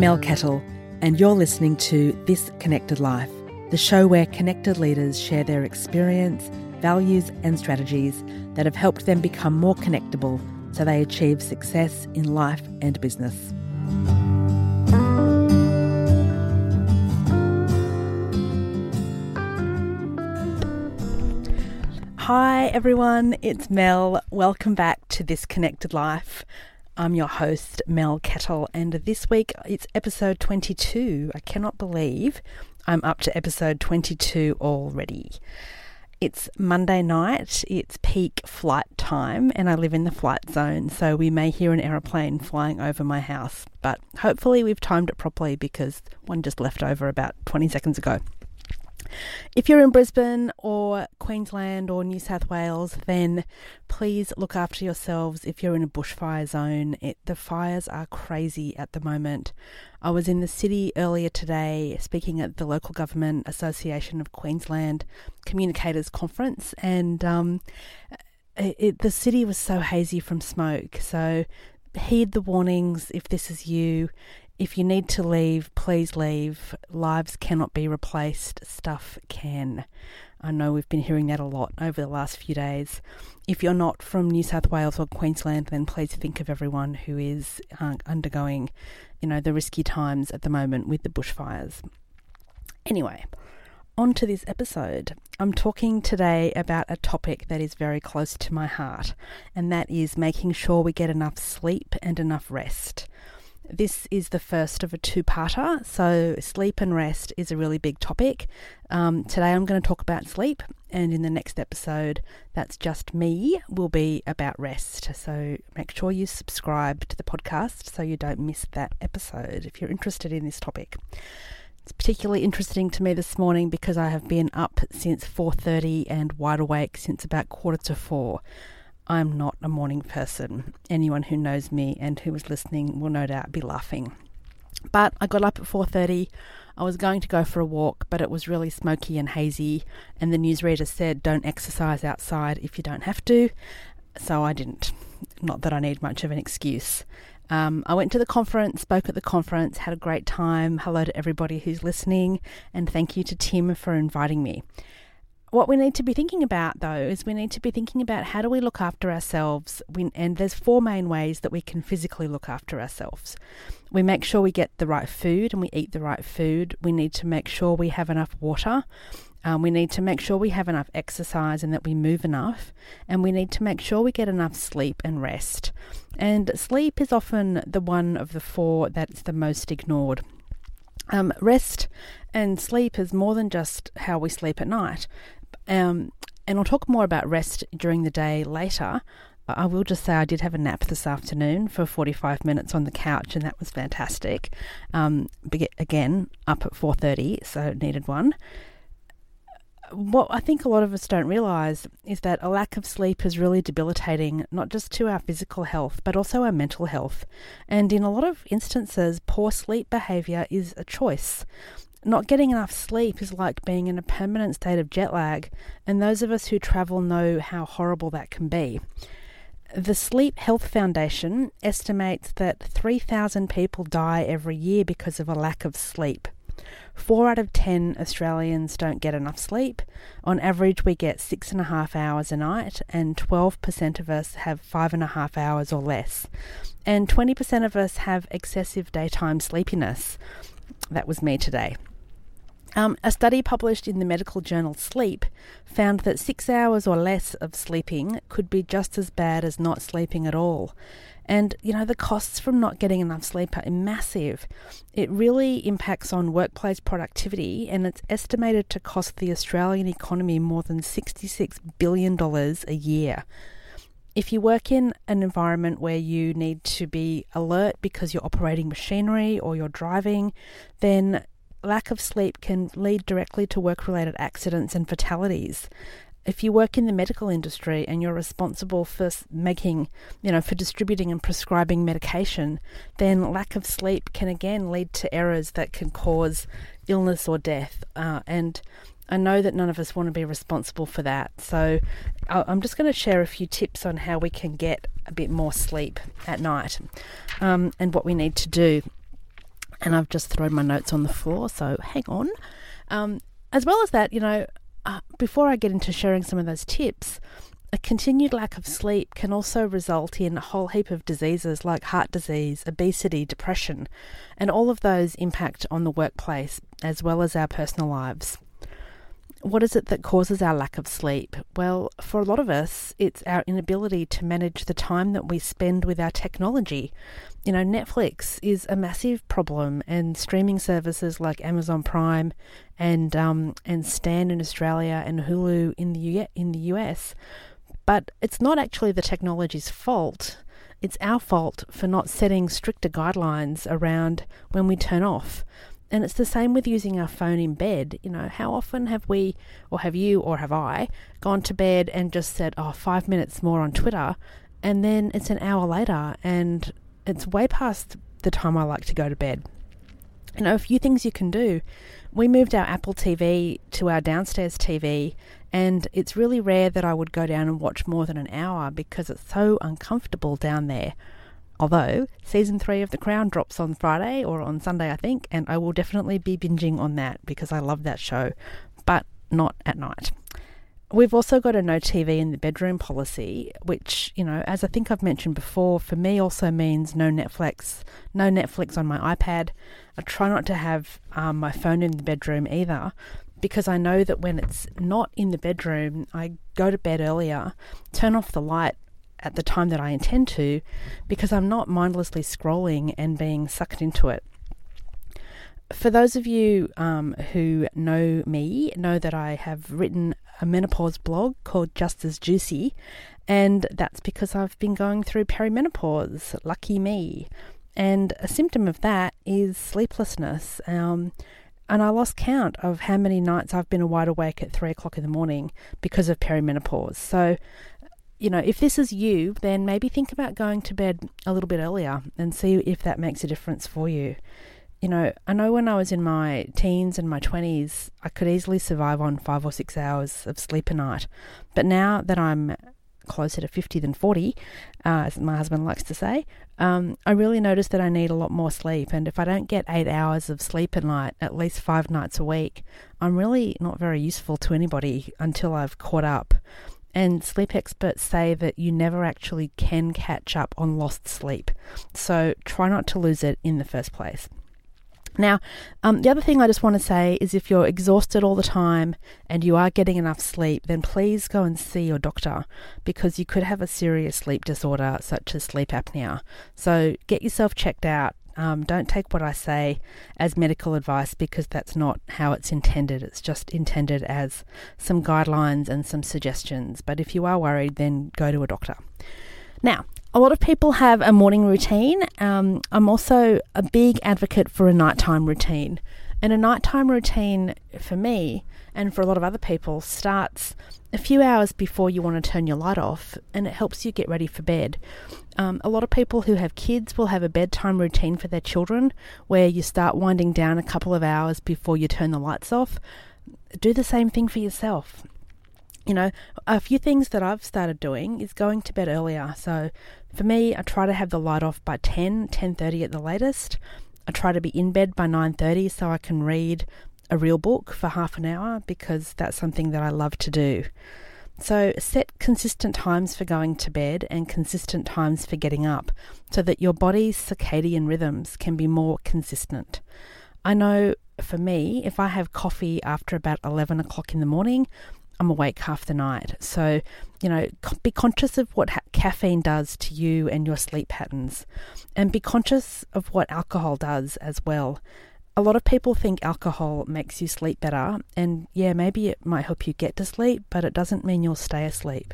Mel Kettle, and you're listening to This Connected Life, the show where connected leaders share their experience, values, and strategies that have helped them become more connectable so they achieve success in life and business. Hi everyone, it's Mel. Welcome back to This Connected Life. I'm your host, Mel Kettle, and this week it's episode 22. I cannot believe I'm up to episode 22 already. It's Monday night, it's peak flight time, and I live in the flight zone, so we may hear an aeroplane flying over my house, but hopefully we've timed it properly because one just left over about 20 seconds ago. If you're in Brisbane or Queensland or New South Wales, then please look after yourselves if you're in a bushfire zone. It, the fires are crazy at the moment. I was in the city earlier today speaking at the Local Government Association of Queensland Communicators Conference, and um, it, the city was so hazy from smoke. So heed the warnings if this is you. If you need to leave, please leave. Lives cannot be replaced, stuff can. I know we've been hearing that a lot over the last few days. If you're not from New South Wales or Queensland, then please think of everyone who is uh, undergoing, you know, the risky times at the moment with the bushfires. Anyway, on to this episode. I'm talking today about a topic that is very close to my heart, and that is making sure we get enough sleep and enough rest. This is the first of a two parter, so sleep and rest is a really big topic. Um, today I'm going to talk about sleep, and in the next episode, that's just me, will be about rest. So make sure you subscribe to the podcast so you don't miss that episode if you're interested in this topic. It's particularly interesting to me this morning because I have been up since 4:30 and wide awake since about quarter to 4. I'm not a morning person. Anyone who knows me and who is listening will no doubt be laughing. But I got up at 4:30. I was going to go for a walk, but it was really smoky and hazy, and the newsreader said don't exercise outside if you don't have to. So I didn't. Not that I need much of an excuse. Um, I went to the conference, spoke at the conference, had a great time. Hello to everybody who's listening, and thank you to Tim for inviting me. What we need to be thinking about, though, is we need to be thinking about how do we look after ourselves. We, and there's four main ways that we can physically look after ourselves. We make sure we get the right food and we eat the right food. We need to make sure we have enough water. Um, we need to make sure we have enough exercise and that we move enough. And we need to make sure we get enough sleep and rest. And sleep is often the one of the four that's the most ignored. Um, rest and sleep is more than just how we sleep at night. Um, and I'll talk more about rest during the day later. I will just say I did have a nap this afternoon for 45 minutes on the couch, and that was fantastic. Um, again, up at 4:30, so needed one. What I think a lot of us don't realise is that a lack of sleep is really debilitating, not just to our physical health, but also our mental health. And in a lot of instances, poor sleep behaviour is a choice. Not getting enough sleep is like being in a permanent state of jet lag, and those of us who travel know how horrible that can be. The Sleep Health Foundation estimates that 3,000 people die every year because of a lack of sleep. Four out of 10 Australians don't get enough sleep. On average, we get six and a half hours a night, and 12% of us have five and a half hours or less. And 20% of us have excessive daytime sleepiness. That was me today. Um, a study published in the medical journal Sleep found that six hours or less of sleeping could be just as bad as not sleeping at all. And, you know, the costs from not getting enough sleep are massive. It really impacts on workplace productivity, and it's estimated to cost the Australian economy more than $66 billion a year. If you work in an environment where you need to be alert because you're operating machinery or you're driving, then lack of sleep can lead directly to work related accidents and fatalities. If you work in the medical industry and you're responsible for making, you know, for distributing and prescribing medication, then lack of sleep can again lead to errors that can cause illness or death. Uh, and I know that none of us want to be responsible for that. So I'm just going to share a few tips on how we can get a bit more sleep at night um, and what we need to do and I've just thrown my notes on the floor, so hang on. Um, as well as that, you know, uh, before I get into sharing some of those tips, a continued lack of sleep can also result in a whole heap of diseases like heart disease, obesity, depression, and all of those impact on the workplace as well as our personal lives. What is it that causes our lack of sleep? Well, for a lot of us, it's our inability to manage the time that we spend with our technology. You know, Netflix is a massive problem, and streaming services like Amazon Prime and um, and Stan in Australia and Hulu in the U- in the US. But it's not actually the technology's fault. It's our fault for not setting stricter guidelines around when we turn off. And it's the same with using our phone in bed. You know, how often have we, or have you, or have I, gone to bed and just said, oh, five minutes more on Twitter, and then it's an hour later and it's way past the time I like to go to bed. You know, a few things you can do. We moved our Apple TV to our downstairs TV, and it's really rare that I would go down and watch more than an hour because it's so uncomfortable down there. Although season three of The Crown drops on Friday or on Sunday, I think, and I will definitely be binging on that because I love that show, but not at night. We've also got a no TV in the bedroom policy, which, you know, as I think I've mentioned before, for me also means no Netflix, no Netflix on my iPad. I try not to have um, my phone in the bedroom either because I know that when it's not in the bedroom, I go to bed earlier, turn off the light at the time that I intend to because I'm not mindlessly scrolling and being sucked into it. For those of you um, who know me, know that I have written a menopause blog called Just as Juicy, and that's because I've been going through perimenopause. Lucky me. And a symptom of that is sleeplessness. Um, and I lost count of how many nights I've been wide awake at three o'clock in the morning because of perimenopause. So you know, if this is you, then maybe think about going to bed a little bit earlier and see if that makes a difference for you. You know, I know when I was in my teens and my 20s, I could easily survive on five or six hours of sleep a night. But now that I'm closer to 50 than 40, uh, as my husband likes to say, um, I really notice that I need a lot more sleep. And if I don't get eight hours of sleep a night, at least five nights a week, I'm really not very useful to anybody until I've caught up. And sleep experts say that you never actually can catch up on lost sleep. So try not to lose it in the first place. Now, um, the other thing I just want to say is if you're exhausted all the time and you are getting enough sleep, then please go and see your doctor because you could have a serious sleep disorder such as sleep apnea. So get yourself checked out um, don't take what I say as medical advice because that's not how it's intended. It's just intended as some guidelines and some suggestions. But if you are worried, then go to a doctor. Now, a lot of people have a morning routine. Um, I'm also a big advocate for a nighttime routine. And a nighttime routine for me and for a lot of other people starts a few hours before you want to turn your light off and it helps you get ready for bed. Um, a lot of people who have kids will have a bedtime routine for their children where you start winding down a couple of hours before you turn the lights off. Do the same thing for yourself. You know, a few things that I've started doing is going to bed earlier. So for me, I try to have the light off by 10, 10:30 at the latest. I try to be in bed by 9:30 so I can read a real book for half an hour because that's something that I love to do. So, set consistent times for going to bed and consistent times for getting up so that your body's circadian rhythms can be more consistent. I know for me, if I have coffee after about 11 o'clock in the morning, I'm awake half the night. So, you know, be conscious of what ha- caffeine does to you and your sleep patterns, and be conscious of what alcohol does as well a lot of people think alcohol makes you sleep better, and yeah, maybe it might help you get to sleep, but it doesn't mean you'll stay asleep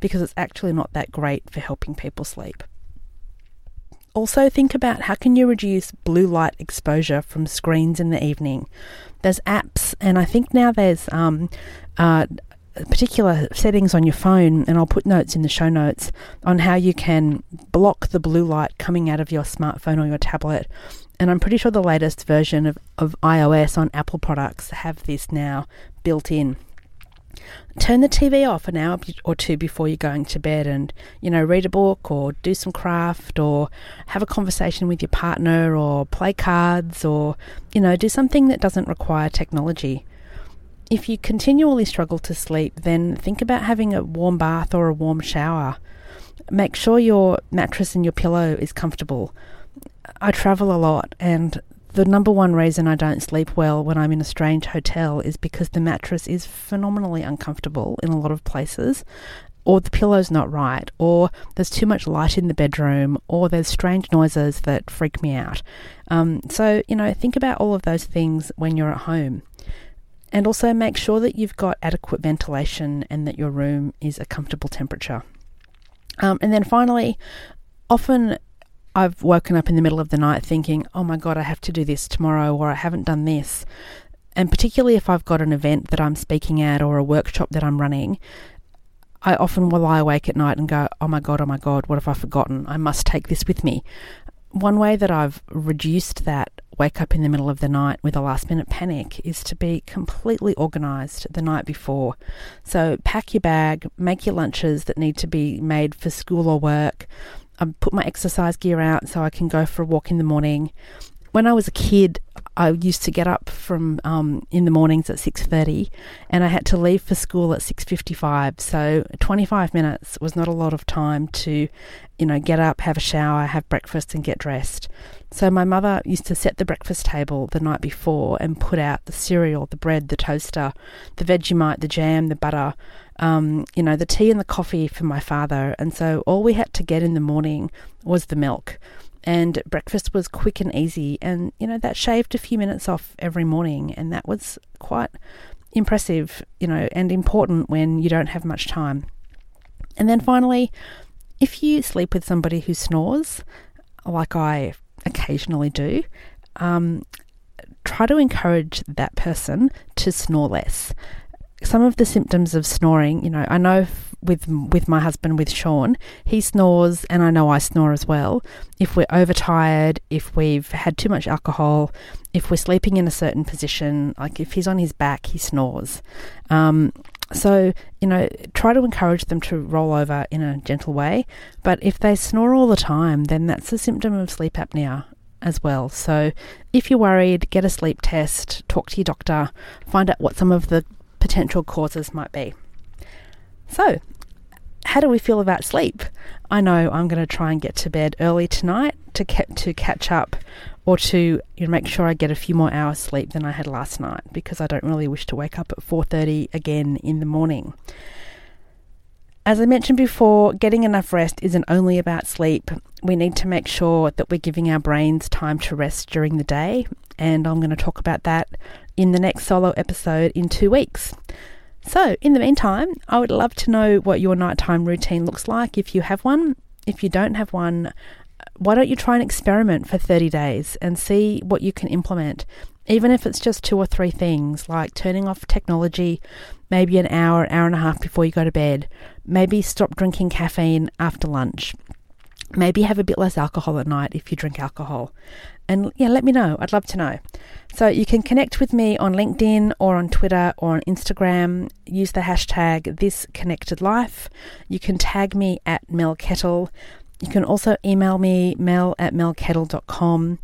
because it's actually not that great for helping people sleep. Also, think about how can you reduce blue light exposure from screens in the evening. There's apps, and I think now there's um, uh, particular settings on your phone, and I'll put notes in the show notes on how you can block the blue light coming out of your smartphone or your tablet and I'm pretty sure the latest version of, of iOS on Apple products have this now built in. turn the TV off an hour or two before you're going to bed and, you know, read a book or do some craft or have a conversation with your partner or play cards or, you know, do something that doesn't require technology. If you continually struggle to sleep, then think about having a warm bath or a warm shower. Make sure your mattress and your pillow is comfortable. I travel a lot and the number one reason I don't sleep well when I'm in a strange hotel is because the mattress is phenomenally uncomfortable in a lot of places, or the pillow's not right, or there's too much light in the bedroom, or there's strange noises that freak me out. Um, so, you know, think about all of those things when you're at home. And also make sure that you've got adequate ventilation and that your room is a comfortable temperature. Um, and then finally, often I've woken up in the middle of the night thinking, oh my God, I have to do this tomorrow, or I haven't done this. And particularly if I've got an event that I'm speaking at or a workshop that I'm running, I often will lie awake at night and go, oh my God, oh my God, what have I forgotten? I must take this with me. One way that I've reduced that wake up in the middle of the night with a last minute panic is to be completely organised the night before. So pack your bag, make your lunches that need to be made for school or work, I put my exercise gear out so I can go for a walk in the morning. When I was a kid, I used to get up from um, in the mornings at six thirty, and I had to leave for school at six fifty-five. So twenty-five minutes was not a lot of time to, you know, get up, have a shower, have breakfast, and get dressed. So my mother used to set the breakfast table the night before and put out the cereal, the bread, the toaster, the Vegemite, the jam, the butter, um, you know, the tea and the coffee for my father. And so all we had to get in the morning was the milk. And breakfast was quick and easy. And, you know, that shaved a few minutes off every morning. And that was quite impressive, you know, and important when you don't have much time. And then finally, if you sleep with somebody who snores, like I occasionally do, um, try to encourage that person to snore less. Some of the symptoms of snoring, you know, I know with with my husband with Sean, he snores and I know I snore as well. If we're overtired, if we've had too much alcohol, if we're sleeping in a certain position, like if he's on his back, he snores. Um, so, you know, try to encourage them to roll over in a gentle way. But if they snore all the time, then that's a symptom of sleep apnea as well. So, if you're worried, get a sleep test, talk to your doctor, find out what some of the potential causes might be. So, how do we feel about sleep? I know I'm going to try and get to bed early tonight to to catch up or to you know, make sure I get a few more hours sleep than I had last night because I don't really wish to wake up at 4:30 again in the morning. As I mentioned before, getting enough rest isn't only about sleep. We need to make sure that we're giving our brains time to rest during the day, and I'm going to talk about that in the next solo episode in two weeks. So, in the meantime, I would love to know what your nighttime routine looks like if you have one. If you don't have one, why don't you try and experiment for 30 days and see what you can implement? Even if it's just two or three things like turning off technology maybe an hour, hour and a half before you go to bed. Maybe stop drinking caffeine after lunch. Maybe have a bit less alcohol at night if you drink alcohol. And yeah, let me know. I'd love to know. So you can connect with me on LinkedIn or on Twitter or on Instagram. Use the hashtag This Connected Life. You can tag me at Mel Kettle. You can also email me mel at melkettle.com.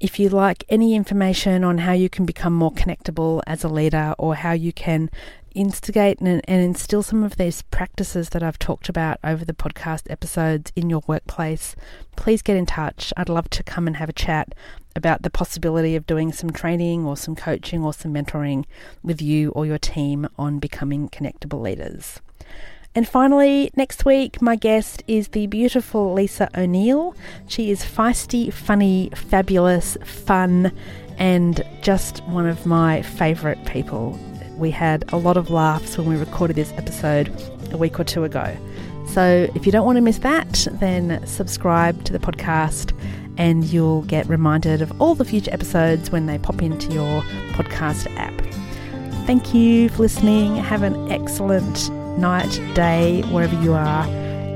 If you like any information on how you can become more connectable as a leader or how you can instigate and, and instill some of these practices that I've talked about over the podcast episodes in your workplace, please get in touch. I'd love to come and have a chat about the possibility of doing some training or some coaching or some mentoring with you or your team on becoming connectable leaders. And finally, next week, my guest is the beautiful Lisa O'Neill. She is feisty, funny, fabulous, fun, and just one of my favourite people we had a lot of laughs when we recorded this episode a week or two ago. So if you don't want to miss that, then subscribe to the podcast and you'll get reminded of all the future episodes when they pop into your podcast app. Thank you for listening. Have an excellent night, day, wherever you are,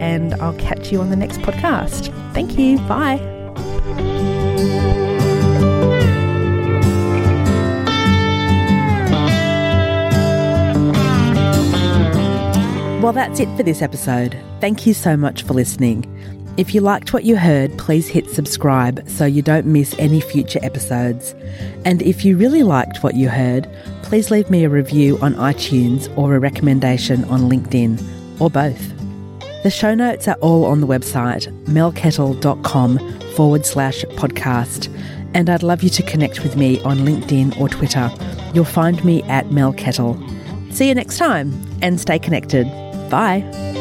and I'll catch you on the next podcast. Thank you. Bye. Well, that's it for this episode. Thank you so much for listening. If you liked what you heard, please hit subscribe so you don't miss any future episodes. And if you really liked what you heard, please leave me a review on iTunes or a recommendation on LinkedIn, or both. The show notes are all on the website melkettle.com forward slash podcast. And I'd love you to connect with me on LinkedIn or Twitter. You'll find me at Mel Kettle. See you next time and stay connected. Bye.